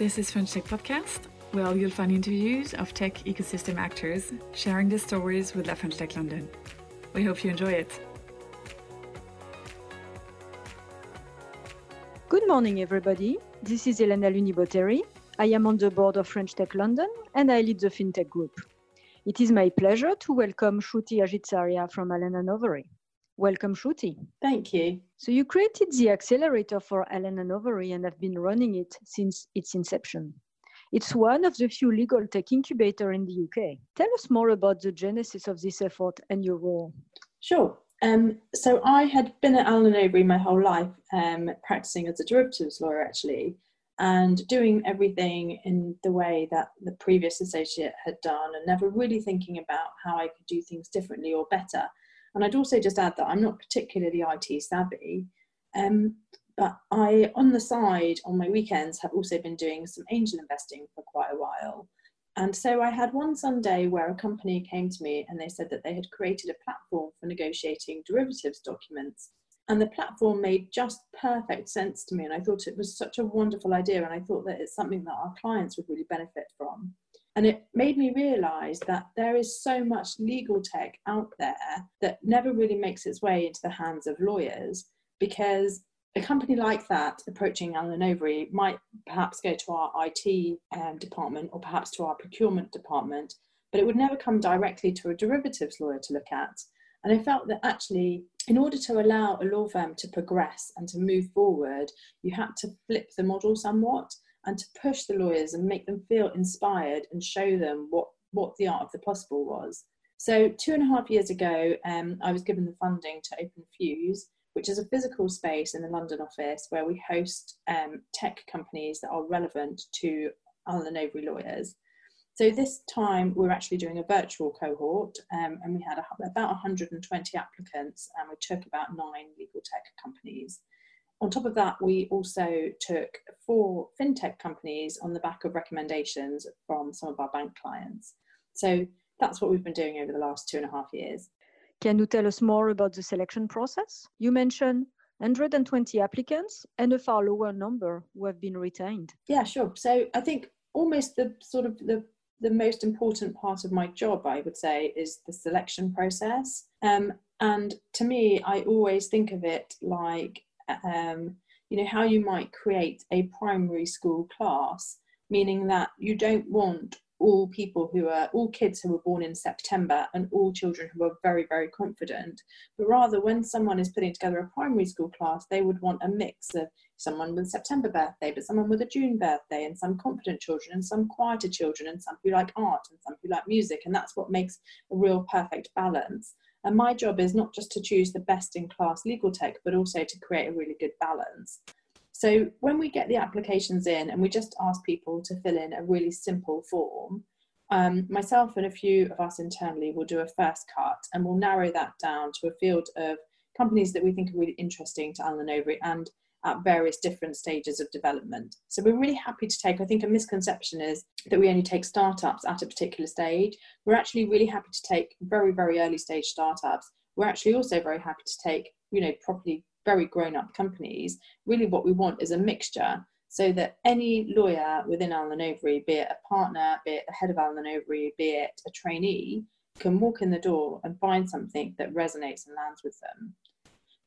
This is French Tech Podcast, where you'll find interviews of tech ecosystem actors sharing their stories with La French Tech London. We hope you enjoy it. Good morning, everybody. This is Elena Luniboteri. I am on the board of French Tech London and I lead the FinTech group. It is my pleasure to welcome Shruti Ajitsaria from Allen & Overy. Welcome, Shruti. Thank you. So you created the accelerator for Allen & Overy and have been running it since its inception. It's one of the few legal tech incubator in the UK. Tell us more about the genesis of this effort and your role. Sure. Um, so I had been at Allen & Overy my whole life, um, practicing as a derivatives lawyer actually, and doing everything in the way that the previous associate had done, and never really thinking about how I could do things differently or better. And I'd also just add that I'm not particularly IT savvy, um, but I, on the side, on my weekends, have also been doing some angel investing for quite a while. And so I had one Sunday where a company came to me and they said that they had created a platform for negotiating derivatives documents. And the platform made just perfect sense to me. And I thought it was such a wonderful idea. And I thought that it's something that our clients would really benefit from. And it made me realize that there is so much legal tech out there that never really makes its way into the hands of lawyers because a company like that approaching Allen Overy might perhaps go to our IT um, department or perhaps to our procurement department, but it would never come directly to a derivatives lawyer to look at. And I felt that actually, in order to allow a law firm to progress and to move forward, you had to flip the model somewhat and to push the lawyers and make them feel inspired and show them what, what the art of the possible was. So, two and a half years ago, um, I was given the funding to open Fuse, which is a physical space in the London office where we host um, tech companies that are relevant to Allen Overy lawyers. So this time we're actually doing a virtual cohort um, and we had a, about 120 applicants and we took about nine legal tech companies. On top of that, we also took four fintech companies on the back of recommendations from some of our bank clients. So that's what we've been doing over the last two and a half years. Can you tell us more about the selection process? You mentioned 120 applicants and a far lower number who have been retained. Yeah, sure. So I think almost the sort of the the most important part of my job, I would say, is the selection process. Um, and to me, I always think of it like um, you know, how you might create a primary school class, meaning that you don't want all people who are all kids who were born in September and all children who are very, very confident. But rather, when someone is putting together a primary school class, they would want a mix of someone with September birthday, but someone with a June birthday, and some confident children, and some quieter children, and some who like art, and some who like music. And that's what makes a real perfect balance. And my job is not just to choose the best in class legal tech, but also to create a really good balance. So when we get the applications in and we just ask people to fill in a really simple form, um, myself and a few of us internally will do a first cut and we'll narrow that down to a field of companies that we think are really interesting to Allen Overy and at various different stages of development. So we're really happy to take, I think a misconception is that we only take startups at a particular stage. We're actually really happy to take very, very early stage startups. We're actually also very happy to take, you know, properly very grown up companies. Really what we want is a mixture so that any lawyer within Allen Overy, be it a partner, be it the head of Allen Overy, be it a trainee, can walk in the door and find something that resonates and lands with them.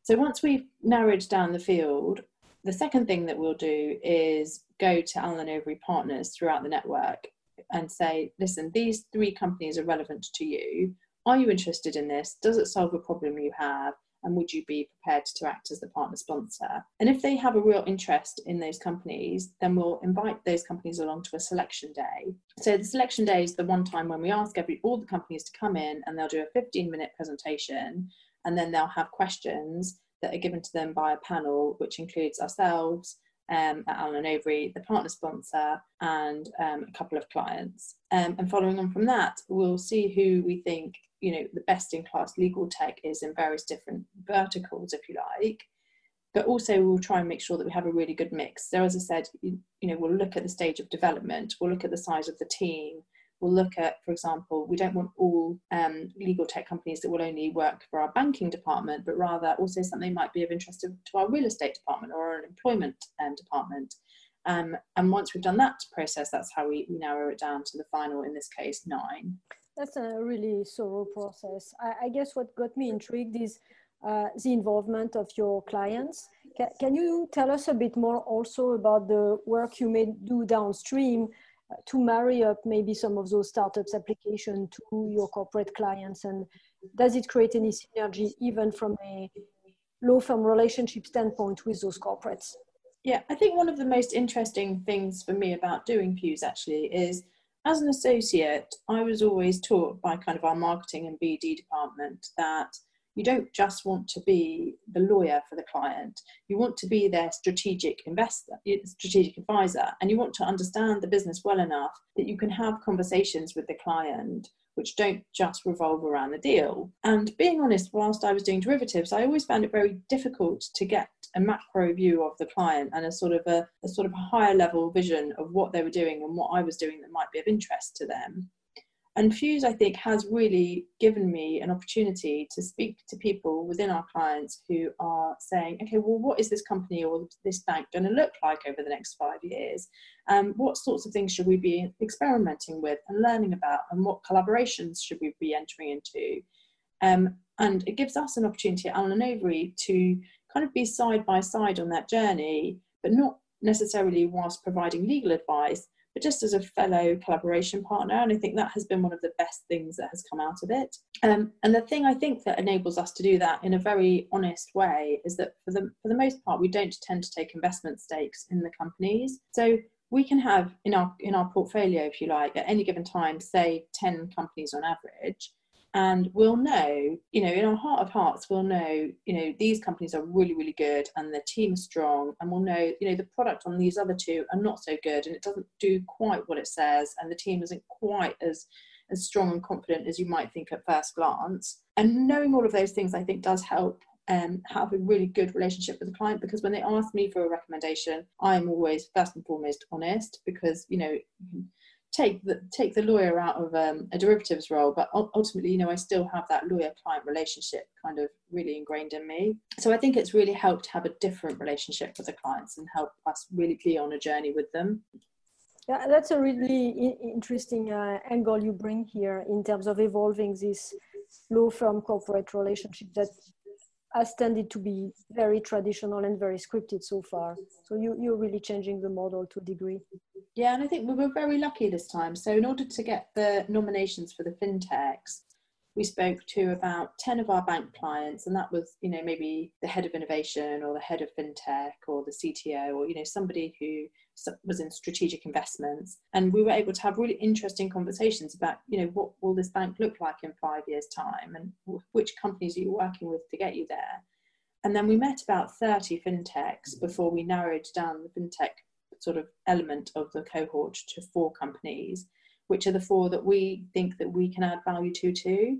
So once we've narrowed down the field, the second thing that we'll do is go to Allen Overy partners throughout the network and say, listen, these three companies are relevant to you. Are you interested in this? Does it solve a problem you have? And would you be prepared to act as the partner sponsor? And if they have a real interest in those companies, then we'll invite those companies along to a selection day. So the selection day is the one time when we ask every all the companies to come in and they'll do a 15 minute presentation and then they'll have questions that are given to them by a panel, which includes ourselves um, at Allen Overy, the partner sponsor, and um, a couple of clients. Um, and following on from that, we'll see who we think you know the best in class legal tech is in various different verticals, if you like. But also, we'll try and make sure that we have a really good mix. So, as I said, you, you know, we'll look at the stage of development, we'll look at the size of the team, we'll look at, for example, we don't want all um, legal tech companies that will only work for our banking department, but rather also something might be of interest to, to our real estate department or our employment um, department. Um, and once we've done that process, that's how we, we narrow it down to the final, in this case, nine. That's a really thorough process. I, I guess what got me intrigued is uh, the involvement of your clients. Can, can you tell us a bit more also about the work you may do downstream to marry up maybe some of those startups application to your corporate clients and does it create any synergy even from a law firm relationship standpoint with those corporates? Yeah, I think one of the most interesting things for me about doing Fuse actually is as an associate, I was always taught by kind of our marketing and BD department that you don't just want to be the lawyer for the client you want to be their strategic investor strategic advisor and you want to understand the business well enough that you can have conversations with the client which don't just revolve around the deal. And being honest, whilst I was doing derivatives, I always found it very difficult to get a macro view of the client and a sort of a, a sort of a higher level vision of what they were doing and what I was doing that might be of interest to them. And Fuse, I think, has really given me an opportunity to speak to people within our clients who are saying, okay, well, what is this company or this bank going to look like over the next five years? Um, what sorts of things should we be experimenting with and learning about? And what collaborations should we be entering into? Um, and it gives us an opportunity at Allen Overy to kind of be side by side on that journey, but not necessarily whilst providing legal advice, but just as a fellow collaboration partner. And I think that has been one of the best things that has come out of it. Um, and the thing I think that enables us to do that in a very honest way is that for the, for the most part, we don't tend to take investment stakes in the companies. So we can have in our in our portfolio, if you like, at any given time, say 10 companies on average and we'll know you know in our heart of hearts we'll know you know these companies are really really good and the team is strong and we'll know you know the product on these other two are not so good and it doesn't do quite what it says and the team isn't quite as as strong and confident as you might think at first glance. And knowing all of those things i think does help um, have a really good relationship with the client because when they ask me for a recommendation i'm always first and foremost honest because you know take the take the lawyer out of um, a derivatives role but ultimately you know i still have that lawyer client relationship kind of really ingrained in me. So i think it's really helped have a different relationship with the clients and help us really be on a journey with them. Yeah that's a really interesting uh, angle you bring here in terms of evolving this law firm corporate relationship that has tended to be very traditional and very scripted so far. So you, you're really changing the model to a degree. Yeah, and I think we were very lucky this time. So in order to get the nominations for the fintechs, we spoke to about 10 of our bank clients and that was you know maybe the head of innovation or the head of fintech or the cto or you know somebody who was in strategic investments. And we were able to have really interesting conversations about you know what will this bank look like in five years time and which companies are you working with to get you there? And then we met about 30 fintechs mm-hmm. before we narrowed down the fintech sort of element of the cohort to four companies which are the four that we think that we can add value to too.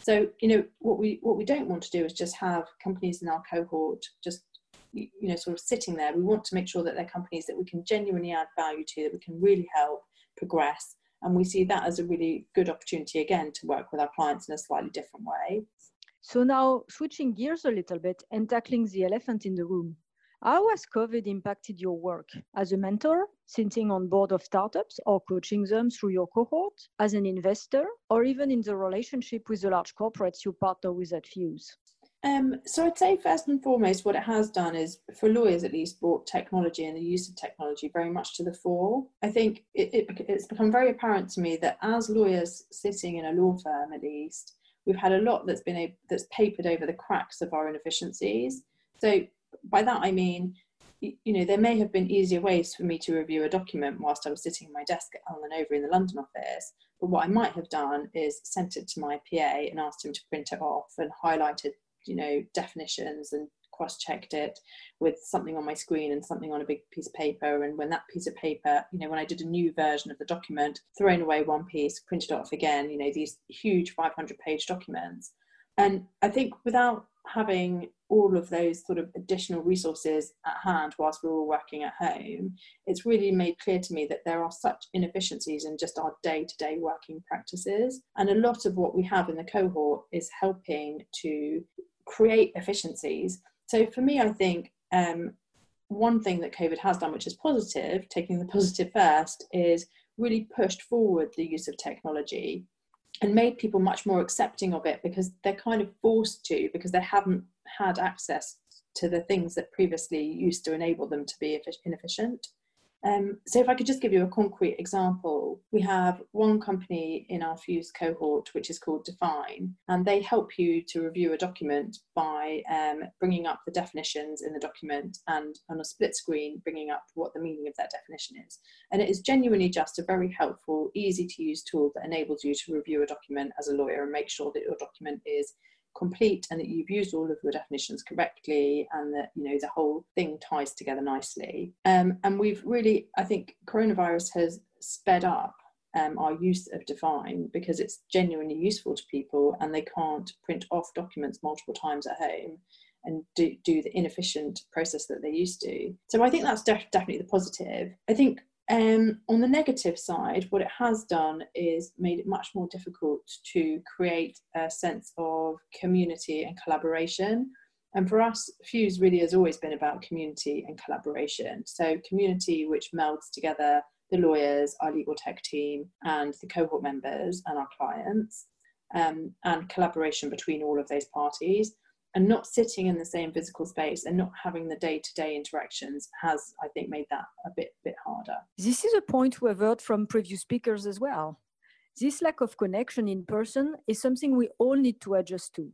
So you know what we what we don't want to do is just have companies in our cohort just you know sort of sitting there we want to make sure that they're companies that we can genuinely add value to that we can really help progress. And we see that as a really good opportunity again to work with our clients in a slightly different way. So now switching gears a little bit and tackling the elephant in the room how has covid impacted your work? As a mentor sitting on board of startups or coaching them through your cohort? As an investor or even in the relationship with the large corporates you partner with at fuse um, so I'd say first and foremost, what it has done is, for lawyers at least, brought technology and the use of technology very much to the fore. I think it, it, it's become very apparent to me that as lawyers sitting in a law firm, at least, we've had a lot that's been a, that's papered over the cracks of our inefficiencies. So by that I mean, you know, there may have been easier ways for me to review a document whilst I was sitting at my desk at Allen Overy in the London office. But what I might have done is sent it to my PA and asked him to print it off and highlighted you know definitions and cross-checked it with something on my screen and something on a big piece of paper and when that piece of paper you know when i did a new version of the document thrown away one piece printed off again you know these huge 500 page documents and i think without having all of those sort of additional resources at hand whilst we're all working at home, it's really made clear to me that there are such inefficiencies in just our day to day working practices. And a lot of what we have in the cohort is helping to create efficiencies. So for me, I think um, one thing that COVID has done, which is positive, taking the positive first, is really pushed forward the use of technology and made people much more accepting of it because they're kind of forced to because they haven't had access to the things that previously used to enable them to be inefficient. Um, so if I could just give you a concrete example, we have one company in our Fuse cohort which is called Definely, and they help you to review a document by um, bringing up the definitions in the document and on a split screen bringing up what the meaning of that definition is. And it is genuinely just a very helpful, easy to use tool that enables you to review a document as a lawyer and make sure that your document is complete and that you've used all of your definitions correctly and that you know the whole thing ties together nicely. Um, and we've really i think coronavirus has sped up um, our use of definely because it's genuinely useful to people and they can't print off documents multiple times at home and do, do the inefficient process that they used to. So i think that's def- definitely the positive. I think um, on the negative side, what it has done is made it much more difficult to create a sense of community and collaboration. And for us, Fuse really has always been about community and collaboration. So, community which melds together the lawyers, our legal tech team, and the cohort members and our clients, um, and collaboration between all of those parties and not sitting in the same physical space and not having the day-to-day interactions has i think made that a bit bit harder. This is a point we've heard from previous speakers as well. This lack of connection in person is something we all need to adjust to.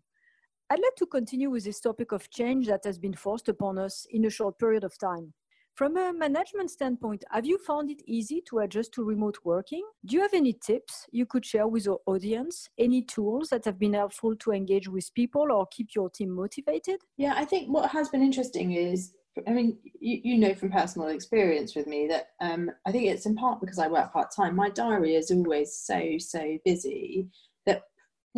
I'd like to continue with this topic of change that has been forced upon us in a short period of time from a management standpoint, have you found it easy to adjust to remote working? Do you have any tips you could share with our audience? Any tools that have been helpful to engage with people or keep your team motivated? Yeah, I think what has been interesting is I mean, you, you know from personal experience with me that um, I think it's in part because I work part time. My diary is always so, so busy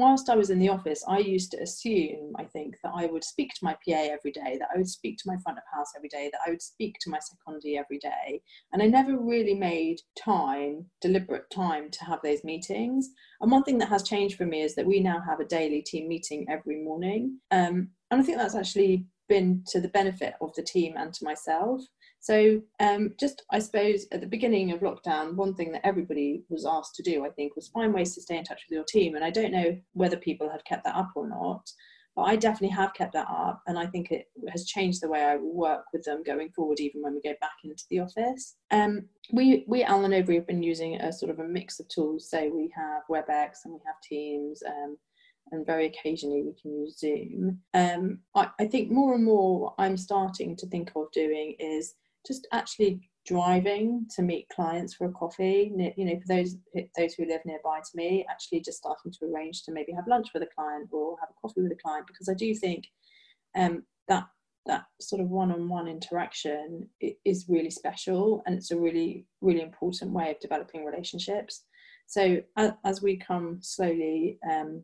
whilst I was in the office, I used to assume, I think, that I would speak to my PA every day, that I would speak to my front of house every day, that I would speak to my secondee every day. And I never really made time, deliberate time, to have those meetings. And one thing that has changed for me is that we now have a daily team meeting every morning. Um, and I think that's actually been to the benefit of the team and to myself. So, um, just I suppose at the beginning of lockdown, one thing that everybody was asked to do, I think, was find ways to stay in touch with your team. And I don't know whether people have kept that up or not, but I definitely have kept that up. And I think it has changed the way I work with them going forward, even when we go back into the office. Um, we, we at Overy have been using a sort of a mix of tools. So, we have WebEx and we have Teams. Um, and very occasionally we can use Zoom. Um, I, I, think more and more what I'm starting to think of doing is just actually driving to meet clients for a coffee you know for those those who live nearby to me actually just starting to arrange to maybe have lunch with a client or have a coffee with a client because i do think um, that that sort of one-on-one interaction is really special and it's a really really important way of developing relationships. So as, we come slowly um,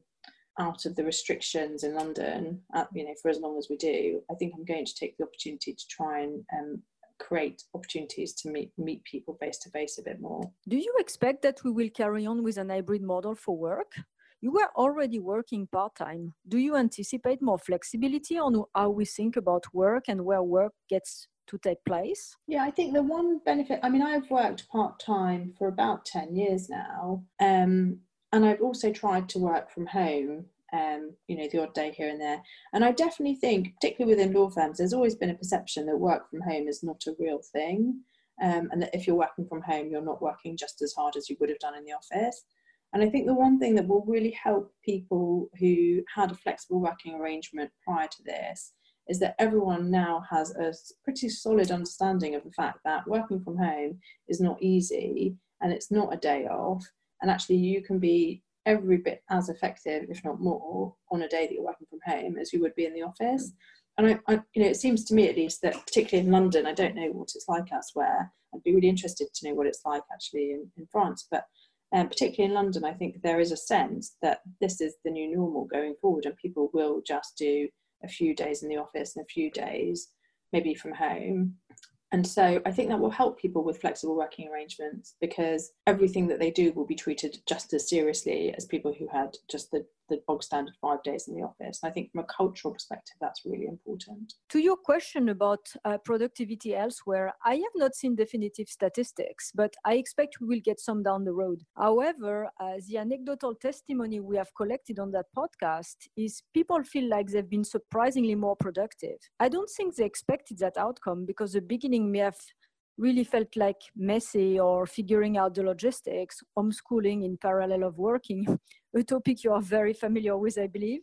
out of the restrictions in london uh, you know for as long as we do i think i'm going to take the opportunity to try and um, create opportunities to meet meet people face to face a bit more. Do you expect that we will carry on with an hybrid model for work? You were already working part time. Do you anticipate more flexibility on how we think about work and where work gets to take place? Yeah, I think the one benefit, I mean, I've worked part time for about 10 years now, um, and I've also tried to work from home um, you know, the odd day here and there. And I definitely think, particularly within law firms, there's always been a perception that work from home is not a real thing. Um, and that if you're working from home, you're not working just as hard as you would have done in the office. And I think the one thing that will really help people who had a flexible working arrangement prior to this is that everyone now has a pretty solid understanding of the fact that working from home is not easy and it's not a day off. And actually, you can be every bit as effective, if not more, on a day that you're working from home as you would be in the office. And I, I, you know, it seems to me at least that particularly in London, I don't know what it's like elsewhere. I'd be really interested to know what it's like actually in, in France, but um, particularly in London, I think there is a sense that this is the new normal going forward, and people will just do a few days in the office and a few days maybe from home and so I think that will help people with flexible working arrangements because everything that they do will be treated just as seriously as people who had just the the bog standard five days in the office. I think from a cultural perspective, that's really important. To your question about uh, productivity elsewhere, I have not seen definitive statistics, but I expect we will get some down the road. However, uh, the anecdotal testimony we have collected on that podcast is people feel like they've been surprisingly more productive. I don't think they expected that outcome because the beginning may have really felt like messy or figuring out the logistics, homeschooling in parallel of working, a topic you are very familiar with, I believe.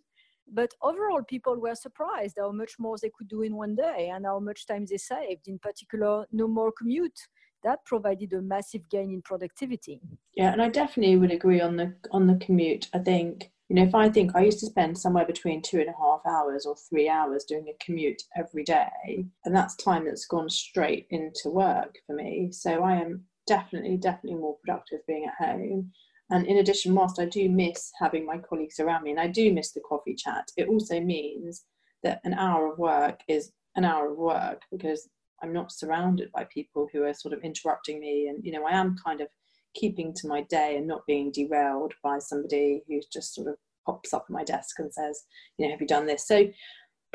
But overall, people were surprised how much more they could do in one day and how much time they saved. In particular, no more commute. That provided a massive gain in productivity. Yeah, and I definitely would agree on the on the commute. I think you know, if I think I used to spend somewhere between two and a half hours or three hours doing a commute every day, and that's time that's gone straight into work for me. So I am definitely, definitely more productive being at home. And in addition, whilst I do miss having my colleagues around me and I do miss the coffee chat, it also means that an hour of work is an hour of work because I'm not surrounded by people who are sort of interrupting me. And, you know, I am kind of keeping to my day and not being derailed by somebody who just sort of pops up at my desk and says, you know, have you done this? So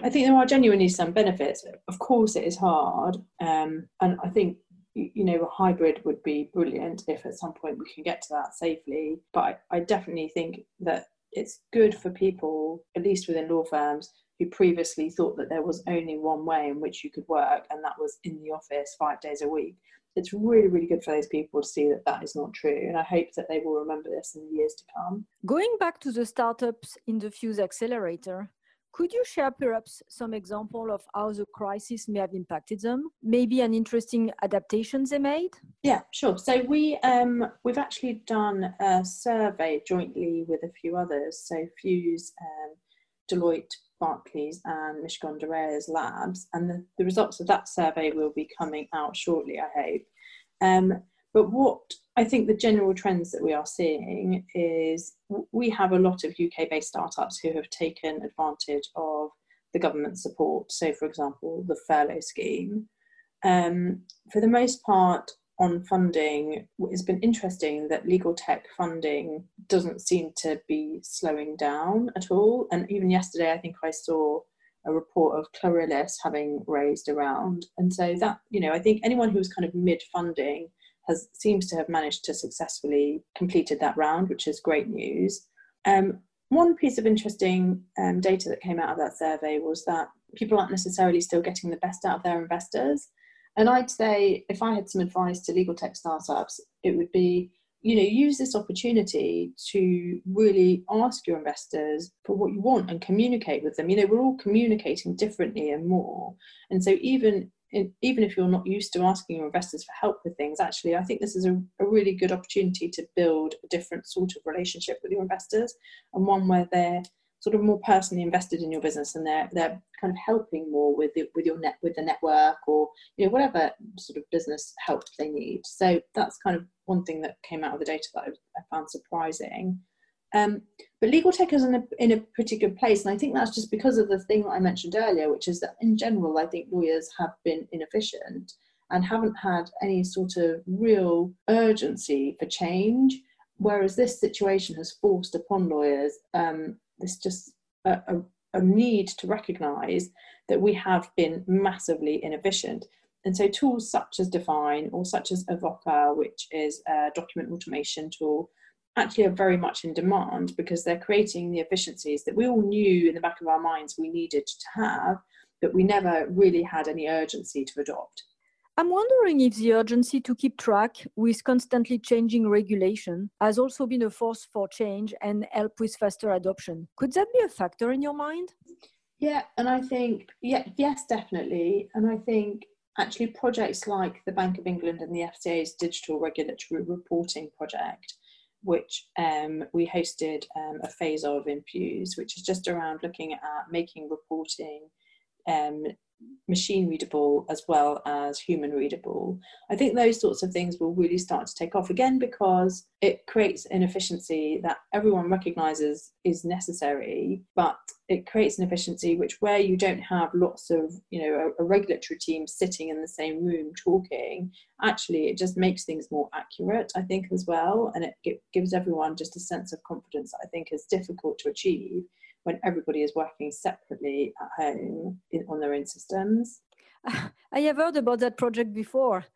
I think there are genuinely some benefits. Of course, it is hard. Um, and I think, you know, a hybrid would be brilliant if at some point we can get to that safely. But I, I definitely think that it's good for people, at least within law firms, who previously thought that there was only one way in which you could work, and that was in the office five days a week it's really, really good for those people to see that that is not true. And I hope that they will remember this in the years to come. Going back to the startups in the Fuse Accelerator, could you share perhaps some example of how the crisis may have impacted them? Maybe an interesting adaptation they made? Yeah, sure. So we um, we've actually done a survey jointly with a few others. So Fuse, um, Deloitte, Barclays and Mishcon de Reya's labs, and the, the, results of that survey will be coming out shortly, I hope. Um, but what I think the general trends that we are seeing is we have a lot of UK based startups who have taken advantage of the government support. So, for example, the furlough scheme. Um, for the most part, on funding, it's been interesting that legal tech funding doesn't seem to be slowing down at all. And even yesterday, I think I saw a report of Clarilis having raised around. And so that, you know, I think anyone who's kind of mid funding has seems to have managed to successfully completed that round, which is great news. Um, one piece of interesting um, data that came out of that survey was that people aren't necessarily still getting the best out of their investors. And I'd say if I had some advice to legal tech startups, it would be, you know, use this opportunity to really ask your investors for what you want and communicate with them. You know, we're all communicating differently and more. And so even in, even if you're not used to asking your investors for help with things, actually, I think this is a, a really good opportunity to build a different sort of relationship with your investors and one where they're sort of more personally invested in your business and they're they're kind of helping more with the, with your net with the network or you know whatever sort of business help they need. So that's kind of one thing that came out of the data that I, found surprising. Um, but legal tech is in a, in a pretty good place and I think that's just because of the thing that I mentioned earlier which is that in general I think lawyers have been inefficient and haven't had any sort of real urgency for change whereas this situation has forced upon lawyers um, this just a, a, a need to recognize that we have been massively inefficient. And so tools such as Definely or such as Avvoka, which is a document automation tool, actually are very much in demand because they're creating the efficiencies that we all knew in the back of our minds we needed to have, but we never really had any urgency to adopt. I'm wondering if the urgency to keep track with constantly changing regulation has also been a force for change and help with faster adoption. Could that be a factor in your mind? Yeah, and I think, yeah, yes, definitely. And I think actually projects like the Bank of England and the FCA's digital regulatory reporting project, which um, we hosted um, a phase of in Fuse, which is just around looking at making reporting um, machine readable as well as human readable. I think those sorts of things will really start to take off again because it creates an efficiency that everyone recognizes is necessary, but it creates an efficiency which where you don't have lots of, you know, a, a regulatory team sitting in the same room talking, actually it just makes things more accurate, I think, as well. And it gives everyone just a sense of confidence that I think is difficult to achieve when everybody is working separately at home in, on their own systems. I have heard about that project before.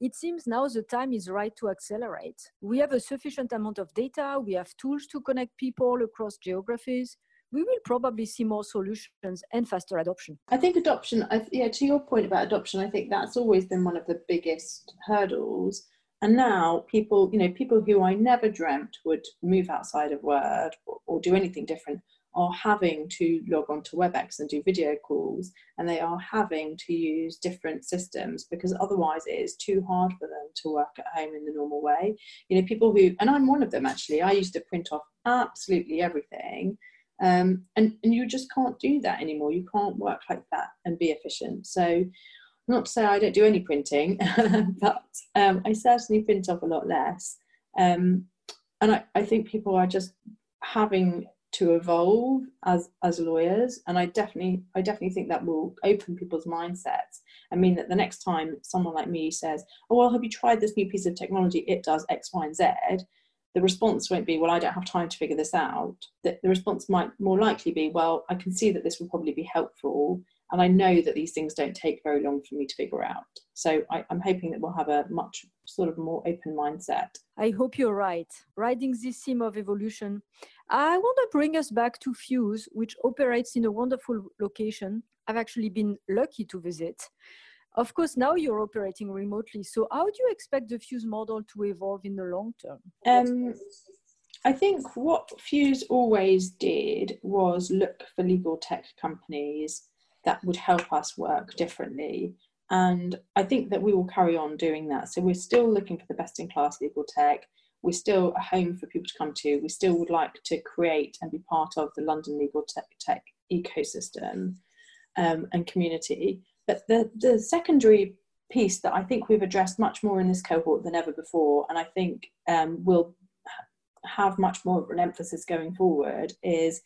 It seems now the time is right to accelerate. We have a sufficient amount of data, we have tools to connect people across geographies. We will probably see more solutions and faster adoption. I think adoption, yeah, to your point about adoption, I think that's always been one of the biggest hurdles. And now people, you know, people who I never dreamt would move outside of Word or, or do anything different are having to log on to WebEx and do video calls, and they are having to use different systems because otherwise it is too hard for them to work at home in the normal way. You know, people who, and I'm one of them actually, I used to print off absolutely everything. Um, and, and you just can't do that anymore. You can't work like that and be efficient. So, not to say I don't do any printing, but um, I certainly print off a lot less. Um, and I, I think people are just having to evolve as as lawyers and i definitely i definitely think that will open people's mindsets and mean that the next time someone like me says oh well have you tried this new piece of technology it does x y and z the response won't be well i don't have time to figure this out the, the response might more likely be well i can see that this will probably be helpful and I know that these things don't take very long for me to figure out. So I, am hoping that we'll have a much sort of more open mindset. I hope you're right. Riding this theme of evolution, I want to bring us back to Fuse, which operates in a wonderful location. I've actually been lucky to visit. Of course, now you're operating remotely. So, how do you expect the Fuse model to evolve in the long term? Um, I think what Fuse always did was look for legal tech companies that would help us work differently. And I think that we will carry on doing that. So we're still looking for the best in class legal tech. We're still a home for people to come to. We still would like to create and be part of the London legal tech, tech ecosystem um, and community. But the, the secondary piece that I think we've addressed much more in this cohort than ever before, and I think um, will have much more of an emphasis going forward, is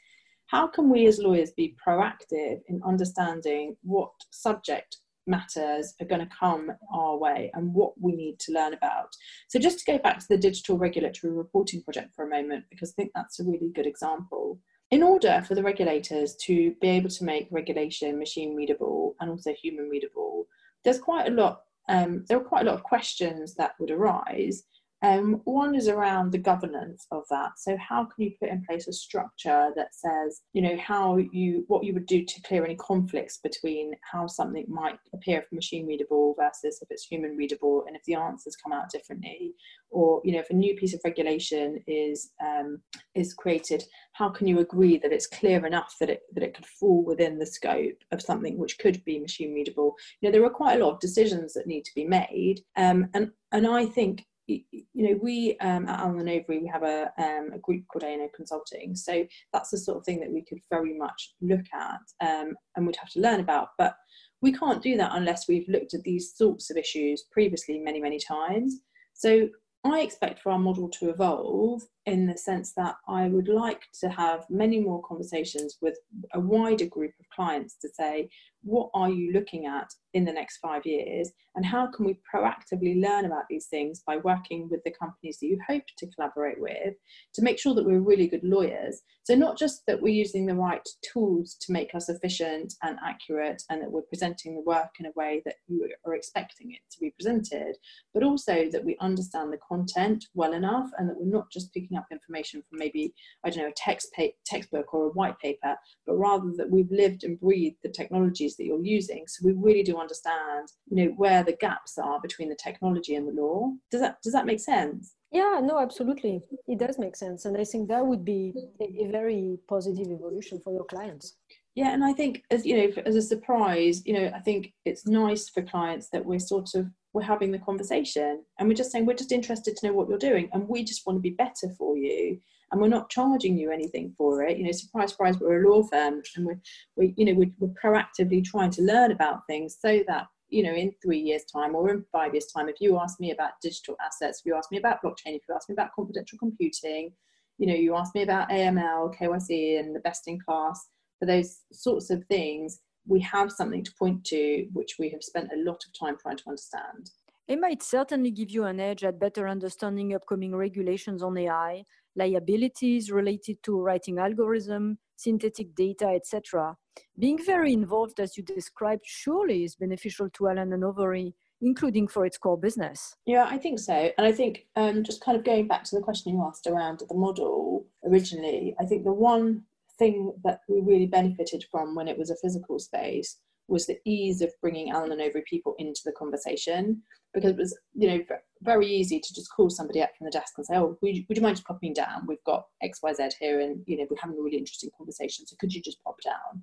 how can we as lawyers be proactive in understanding what subject matters are going to come our way and what we need to learn about. So, just to go back to the digital regulatory reporting project for a moment, because I think that's a really good example. In order for the regulators to be able to make regulation machine readable and also human readable, there's quite a lot. Um, there are quite a lot of questions that would arise um, one is around the governance of that. So, how can you put in place a structure that says, you know, how you what you would do to clear any conflicts between how something might appear for machine readable versus if it's human readable, and if the answers come out differently, or you know, if a new piece of regulation is um, is created, how can you agree that it's clear enough that it that it could fall within the scope of something which could be machine readable? You know, there are quite a lot of decisions that need to be made, um, and and I think you know, we um, at Allen and Overy, we have a, um, a group called A&O Consulting. So that's the sort of thing that we could very much look at um, and would have to learn about. But we can't do that unless we've looked at these sorts of issues previously many, many times. So I expect for our model to evolve in the sense that I would like to have many more conversations with a wider group of clients to say, what are you looking at in the next five years? And how can we proactively learn about these things by working with the companies that you hope to collaborate with to make sure that we're really good lawyers? So, not just that we're using the right tools to make us efficient and accurate and that we're presenting the work in a way that you are expecting it to be presented, but also that we understand the content well enough and that we're not just picking up information from maybe, I don't know, a text textbook or a white paper, but rather that we've lived and breathed the technologies that you're using. So we really do understand, you know, where the gaps are between the technology and the law. Does that does that make sense? Yeah, no, absolutely. It does make sense. And I think that would be a, a very positive evolution for your clients. Yeah, and I think as you know, as a surprise, you know, I think it's nice for clients that we're sort of we're having the conversation and we're just saying we're just interested to know what you're doing and we just want to be better for you and we're not charging you anything for it. You know, surprise, surprise, we're a law firm, and we're, we, you know, we're, we're proactively trying to learn about things so that you know, in three years' time or in five years' time, if you ask me about digital assets, if you ask me about blockchain, if you ask me about confidential computing, you know, you ask me about AML, KYC, and the best in class, for those sorts of things, we have something to point to, which we have spent a lot of time trying to understand. It might certainly give you an edge at better understanding upcoming regulations on AI, liabilities related to writing algorithm, synthetic data, etc. Being very involved, as you described, surely is beneficial to Allen and Overy, including for its core business. Yeah, I think so. And I think um, just kind of going back to the question you asked around the model originally, I think the one thing that we really benefited from when it was a physical space was the ease of bringing Allen and Overy people into the conversation because it was, you know, very easy to just call somebody up from the desk and say, "Oh, would you, would you mind just popping down? We've got X, Y, Z here, and you know, we're having a really interesting conversation. So could you just pop down?"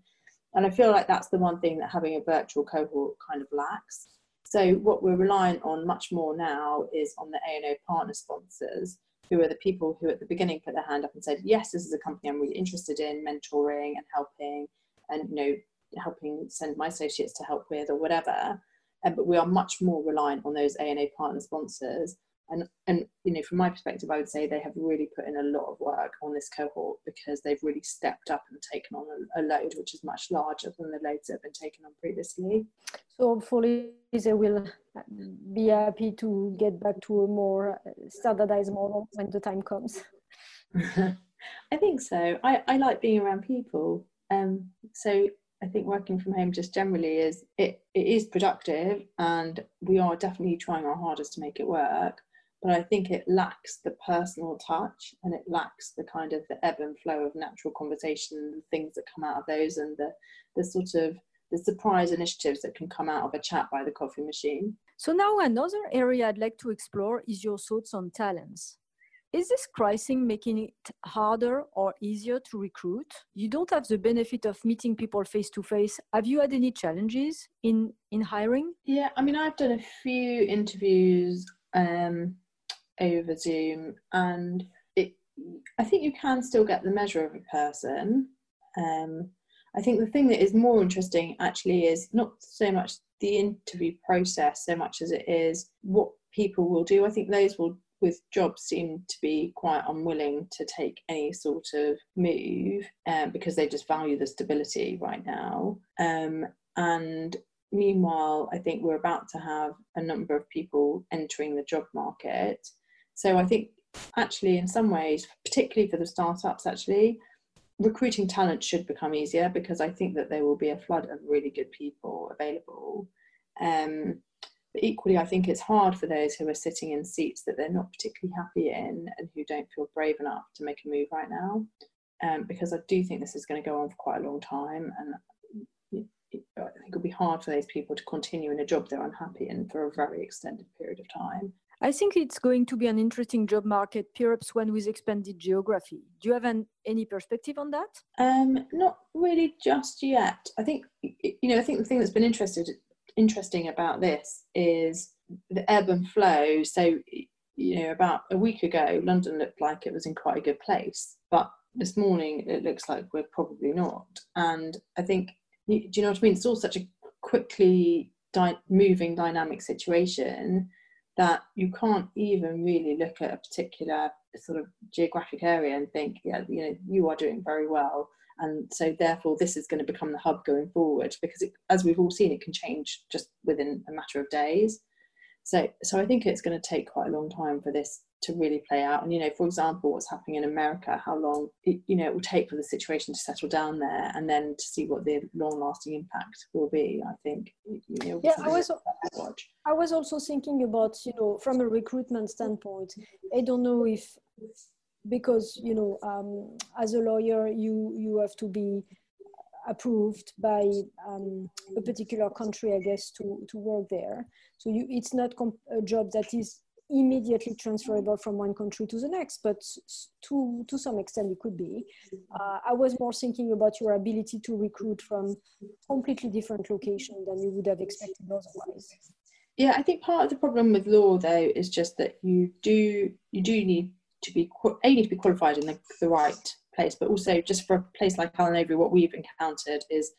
And I feel like that's the one thing that having a virtual cohort kind of lacks. So what we're relying on much more now is on the A&O partner sponsors who are the people who at the beginning put their hand up and said, yes, this is a company I'm really interested in, mentoring and helping and, you know, helping send my associates to help with or whatever. Um, but we are much more reliant on those A&O partner sponsors. And, and, you know, from my perspective, I would say they have really put in a lot of work on this cohort because they've really stepped up and taken on a, a load, which is much larger than the loads that have been taken on previously. So hopefully they will be happy to get back to a more standardized model when the time comes. I think so. I, I like being around people. Um, so I think working from home just generally is it, it is productive and we are definitely trying our hardest to make it work. But I think it lacks the personal touch and it lacks the kind of the ebb and flow of natural conversation, the things that come out of those and the the sort of the surprise initiatives that can come out of a chat by the coffee machine. So now another area I'd like to explore is your thoughts on talents. Is this crisis making it harder or easier to recruit? You don't have the benefit of meeting people face to face. Have you had any challenges in in hiring? Yeah, I mean, I've done a few interviews um, over Zoom, and it. I think you can still get the measure of a person. Um, I think the thing that is more interesting actually is not so much the interview process so much as it is what people will do. I think those will with jobs seem to be quite unwilling to take any sort of move um, because they just value the stability right now. Um, and meanwhile, I think we're about to have a number of people entering the job market. So I think actually, in some ways, particularly for the startups, actually, recruiting talent should become easier because I think that there will be a flood of really good people available. Um, but equally, I think it's hard for those who are sitting in seats that they're not particularly happy in and who don't feel brave enough to make a move right now. Um, because I do think this is going to go on for quite a long time. And I think it'll be hard for those people to continue in a job they're unhappy in for a very extended period of time. I think it's going to be an interesting job market, perhaps one with expanded geography. Do you have an, any perspective on that? Um, not really just yet. I think you know. I think the thing that's been interested interesting about this is the ebb and flow. So, you know, about a week ago, London looked like it was in quite a good place, but this morning it looks like we're probably not. And I think, do you know what I mean? It's all such a quickly di- moving dynamic situation that you can't even really look at a particular sort of geographic area and think, yeah, you know, you are doing very well and so therefore this is going to become the hub going forward because it, as we've all seen it can change just within a matter of days so so i think it's going to take quite a long time for this to really play out. And you know for example what's happening in america how long it, you know it will take for the situation to settle down there and then to see what the long lasting impact will be i think. You know, yeah i was i was also thinking about you know from a recruitment standpoint i don't know if because you know um, as a lawyer you you have to be approved by um, a particular country i guess to to work there. So you it's not a job that is immediately transferable from one country to the next but to to some extent it could be. Uh, i was more thinking about your ability to recruit from completely different location than you would have expected otherwise. Yeah i think part of the problem with law though is just that you do you do need to be a need to be qualified in the, the right place, but also just for a place like Allen Overy, what we've encountered is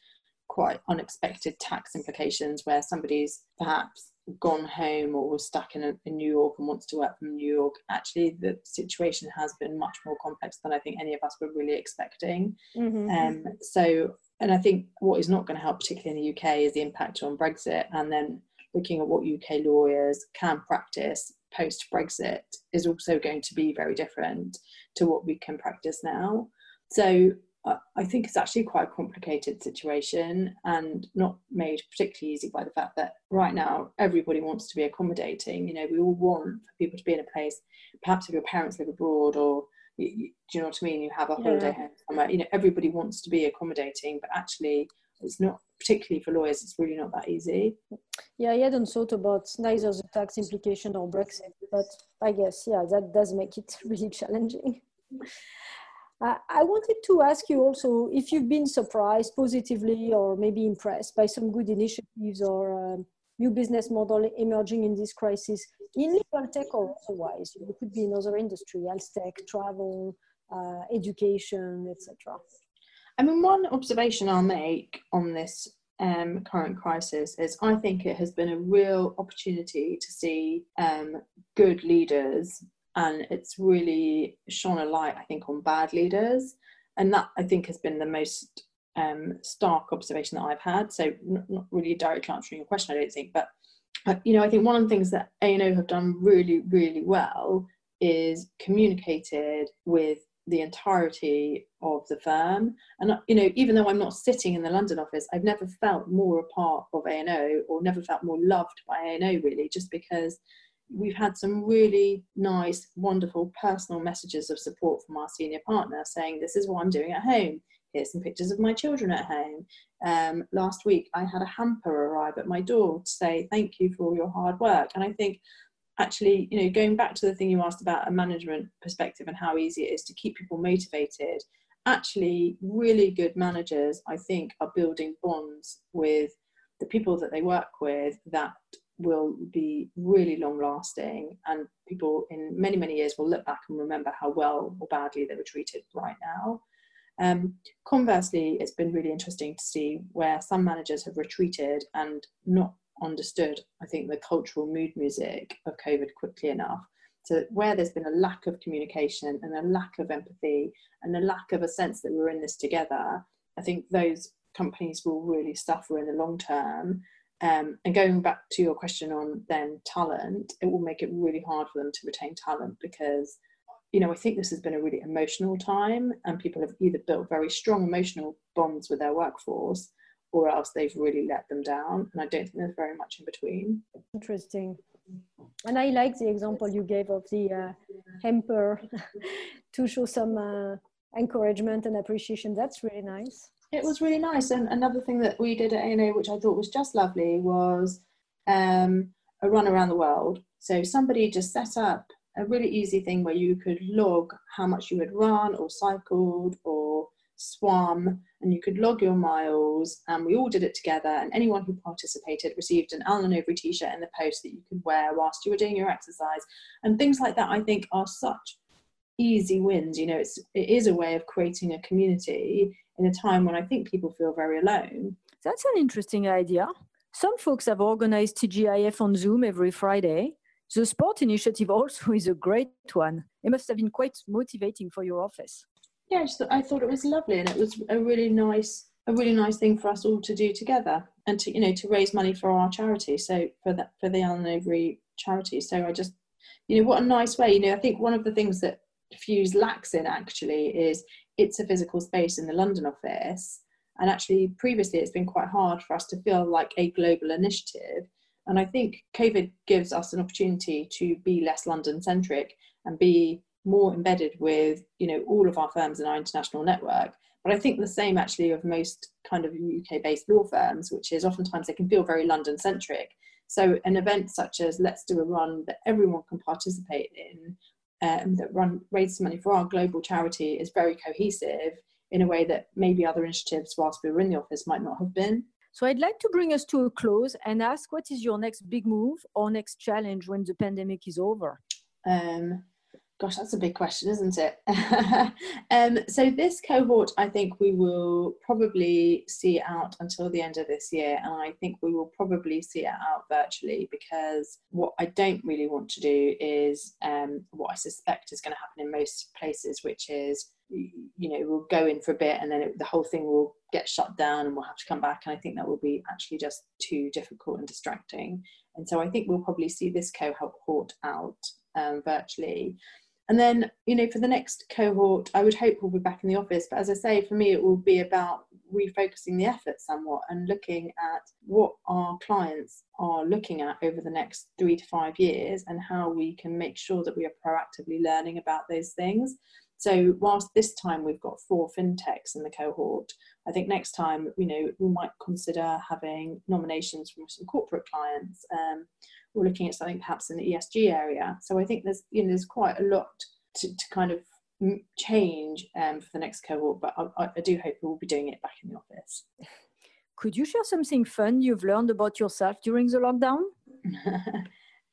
quite unexpected tax implications where somebody's perhaps gone home or was stuck in, a, in New York and wants to work from New York. Actually, the situation has been much more complex than I think any of us were really expecting. Mm-hmm. Um, so, and I think what is not going to help, particularly in the UK, is the impact on Brexit and then looking at what UK lawyers can practice post Brexit is also going to be very different to what we can practice now. So uh, I think it's actually quite a complicated situation and not made particularly easy by the fact that right now everybody wants to be accommodating. You know, we all want for people to be in a place, perhaps if your parents live abroad or do you know what I mean? You have a holiday yeah. home somewhere. You know, everybody wants to be accommodating, but actually, it's not particularly for lawyers. It's really not that easy. Yeah, I hadn't thought about neither the tax implication or Brexit, but I guess yeah, that does make it really challenging. I wanted to ask you also if you've been surprised positively or maybe impressed by some good initiatives or um, new business model emerging in this crisis in legal tech or otherwise. It could be in other industry, health tech, travel, uh, education, etc. I mean, one observation I'll make on this um, current crisis is I think it has been a real opportunity to see um, good leaders and it's really shone a light, I think, on bad leaders. And that I think has been the most um, stark observation that I've had. So not, not really directly answering your question, I don't think, but you know, I think one of the things that A&O have done really, really well is communicated with the entirety of the firm. And you know, even though I'm not sitting in the London office, I've never felt more a part of A&O or never felt more loved by A&O really, just because we've had some really nice, wonderful personal messages of support from our senior partner saying, This is what I'm doing at home. Here's some pictures of my children at home. Um, last week, I had a hamper arrive at my door to say, Thank you for all your hard work. And I think actually, you know, going back to the thing you asked about a management perspective and how easy it is to keep people motivated, actually, really good managers, I think, are building bonds with the people that they work with that will be really long lasting and people in many many years will look back and remember how well or badly they were treated right now. Um, conversely it's been really interesting to see where some managers have retreated and not understood i think the cultural mood music of covid quickly enough. So where there's been a lack of communication and a lack of empathy and a lack of a sense that we're in this together i think those companies will really suffer in the long term. Um, and going back to your question on then talent, it will make it really hard for them to retain talent because, you know, I think this has been a really emotional time and people have either built very strong emotional bonds with their workforce or else they've really let them down. And I don't think there's very much in between. Interesting. And I like the example you gave of the uh, hamper to show some uh, encouragement and appreciation. That's really nice it was really nice. And another thing that we did at A&O, which I thought was just lovely, was um, a run around the world. So somebody just set up a really easy thing where you could log how much you had run or cycled or swum and you could log your miles and we all did it together and anyone who participated received an Allen Overy t-shirt in the post that you could wear whilst you were doing your exercise and things like that I think are such easy wins you know it's it is a way of creating a community in a time when I think people feel very alone. That's an interesting idea. Some folks have organized TGIF on Zoom every Friday. The sport initiative also is a great one. It must have been quite motivating for your office. Yes, I thought it was lovely, and it was a really nice, a really nice thing for us all to do together, and to you know to raise money for our charity. So for that for the Allen Overy charity. So I just, you know, what a nice way. You know, I think one of the things that Fuse lacks in actually is it's a physical space in the London office. And actually, previously, it's been quite hard for us to feel like a global initiative. And I think COVID gives us an opportunity to be less London centric and be more embedded with you know all of our firms in our international network but i think the same actually of most kind of uk based law firms which is oftentimes they can feel very london centric so an event such as let's do a run that everyone can participate in um, that run raises money for our global charity is very cohesive in a way that maybe other initiatives whilst we were in the office might not have been. So I'd like to bring us to a close and ask what is your next big move or next challenge when the pandemic is over? Um, Gosh, that's a big question, isn't it? um, so this cohort, I think we will probably see out until the end of this year, and I think we will probably see it out virtually because what I don't really want to do is um, what I suspect is going to happen in most places, which is you know we'll go in for a bit and then it, the whole thing will get shut down and we'll have to come back and i think that will be actually just too difficult and distracting and so i think we'll probably see this cohort out um, virtually and then, you know, for the next cohort, I would hope we'll be back in the office. But as I say, for me, it will be about refocusing the effort somewhat and looking at what our clients are looking at over the next three to five years and how we can make sure that we are proactively learning about those things. So whilst this time we've got four fintechs in the cohort, I think next time, you know, we might consider having nominations from some corporate clients. Um, we're looking at something perhaps in the ESG area. So I think there's you know there's quite a lot to, to kind of change um, for the next cohort, but I, I do hope we'll be doing it back in the office. Could you share something fun you've learned about yourself during the lockdown?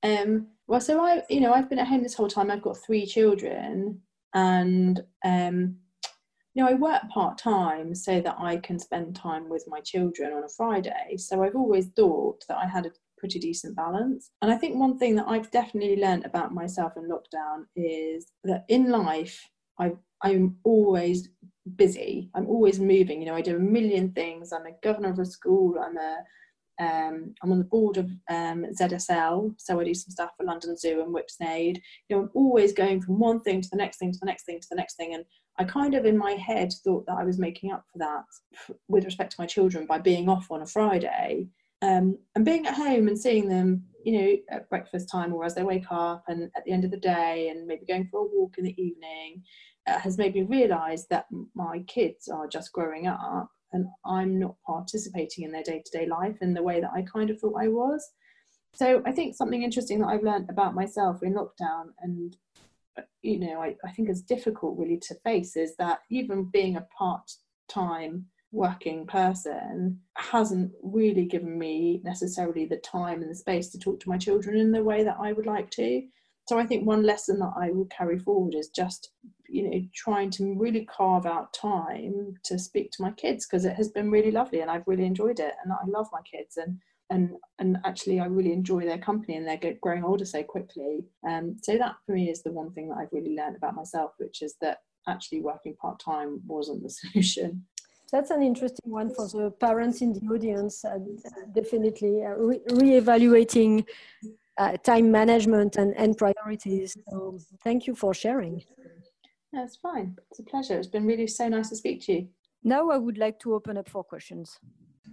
um, well, so I, you know, I've been at home this whole time. I've got three children, and um, you know, I work part time so that I can spend time with my children on a Friday. So I've always thought that I had a pretty decent balance. And I think one thing that I've definitely learned about myself in lockdown is that in life, I, I'm always busy. I'm always moving. You know, I do a million things. I'm a governor of a school. I'm a um, I'm on the board of um, ZSL, so I do some stuff for London Zoo and Whipsnade. You know, I'm always going from one thing to the next thing to the next thing to the next thing, and I kind of in my head thought that I was making up for that with respect to my children by being off on a Friday um, and being at home and seeing them, you know, at breakfast time or as they wake up and at the end of the day and maybe going for a walk in the evening uh, has made me realize that my kids are just growing up and I'm not participating in their day to day life in the way that I kind of thought I was. So I think something interesting that I've learned about myself in lockdown and uh, you know I, I think is difficult really to face is that even being a part time working person hasn't really given me necessarily the time and the space to talk to my children in the way that I would like to. So I think one lesson that I will carry forward is just, you know, trying to really carve out time to speak to my kids because it has been really lovely and I've really enjoyed it and I love my kids and and and actually I really enjoy their company and they're growing older so quickly. Um, so that for me is the one thing that I've really learned about myself, which is that actually working part time wasn't the solution that's an interesting one for the parents in the audience. Uh, definitely uh, re- reevaluating uh, time management and, and priorities. So thank you for sharing. That's fine. It's a pleasure. It's been really so nice to speak to you. Now I would like to open up for questions.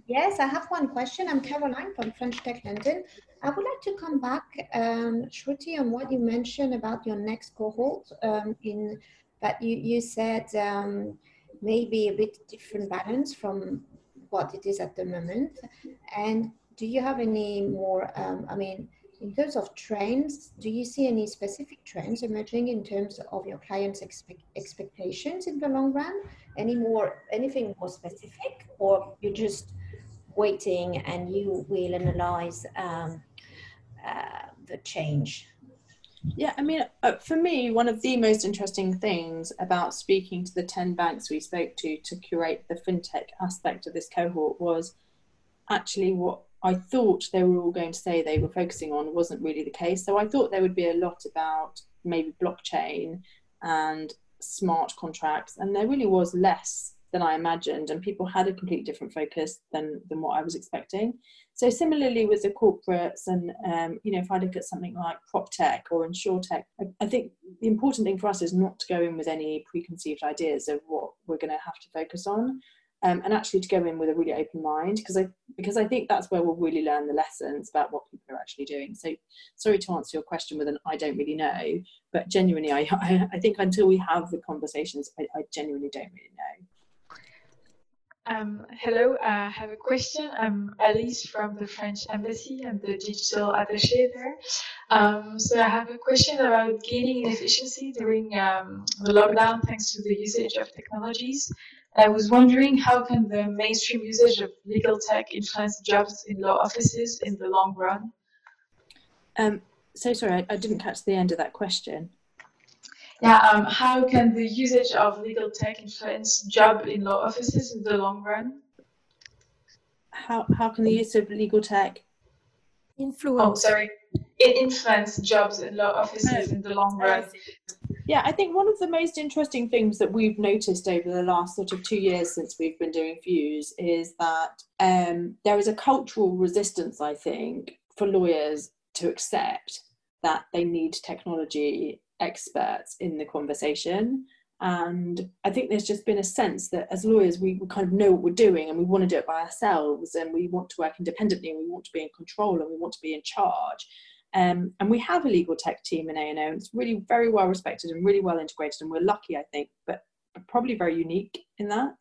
Yes, I have one question. I'm Caroline from French Tech London. I would like to come back, um, Shruti, on what you mentioned about your next cohort. Um, in that you you said um, maybe a bit different balance from what it is at the moment. And do you have any more, um, I mean, in terms of trends, do you see any specific trends emerging in terms of your clients' expect, expectations in the long run? Any more, anything more specific, or you're just waiting and you will analyze um, uh, the change yeah, I mean, uh, for me, one of the most interesting things about speaking to the 10 banks we spoke to to curate the fintech aspect of this cohort was actually what I thought they were all going to say they were focusing on wasn't really the case. So I thought there would be a lot about maybe blockchain and smart contracts, and there really was less than I imagined, and people had a completely different focus than than what I was expecting. So similarly with the corporates, and um, you know, if I look at something like prop tech or insure tech, I, I, think the important thing for us is not to go in with any preconceived ideas of what we're going to have to focus on, um, and actually to go in with a really open mind because I because I think that's where we'll really learn the lessons about what people are actually doing. So sorry to answer your question with an I don't really know, but genuinely I I, think until we have the conversations, I, I genuinely don't really know. Um, hello, uh, I have a question. I'm Alice from the French Embassy. I'm the digital attaché there. Um, so I have a question about gaining efficiency during um, the lockdown thanks to the usage of technologies. I was wondering how can the mainstream usage of legal tech influence jobs in law offices in the long run? Um, so sorry, I, I didn't catch the end of that question. Yeah, um, how can the usage of legal tech influence job in law offices in the long run? How, how can the use of legal tech influence? Oh, sorry, it influence jobs in law offices in the long run. Yeah, I think one of the most interesting things that we've noticed over the last sort of two years since we've been doing Fuse is that um, there is a cultural resistance, I think, for lawyers to accept that they need technology experts in the conversation. And I think there's just been a sense that as lawyers, we, we kind of know what we're doing and we want to do it by ourselves and we want to work independently and we want to be in control and we want to be in charge. Um, and we have a legal tech team in A&O and it's really very well respected and really well integrated and we're lucky, I think, but probably very unique in that.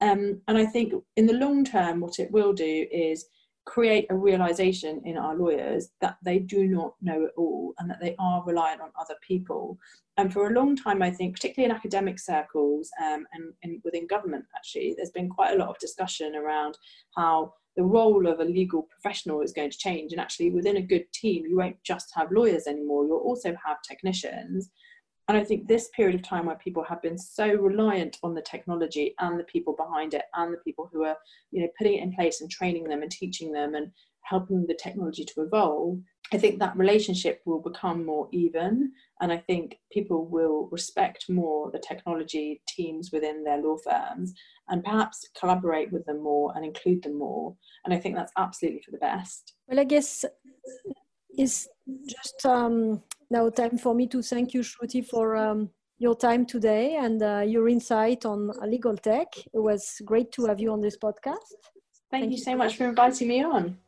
Um, and I think in the long term, what it will do is create a realization in our lawyers that they do not know it all and that they are reliant on other people. And for a long time, I think, particularly in academic circles um, and, and within government, actually, there's been quite a lot of discussion around how the role of a legal professional is going to change. And actually, within a good team, you won't just have lawyers anymore, you'll also have technicians and I think this period of time where people have been so reliant on the technology and the people behind it and the people who are, you know, putting it in place and training them and teaching them and helping the technology to evolve, I think that relationship will become more even. And I think people will respect more the technology teams within their law firms and perhaps collaborate with them more and include them more. And I think that's absolutely for the best. Well, I guess it's just um, now time for me to thank you, Shruti, for um, your time today and uh, your insight on legal tech. It was great to have you on this podcast. Thank, thank you so much for inviting me on.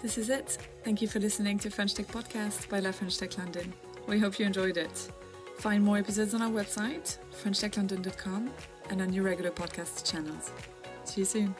This is it. Thank you for listening to French Tech Podcast by La French Tech London. We hope you enjoyed it. Find more episodes on our website, FrenchTechLondon.com, and on your regular podcast channels. See you soon.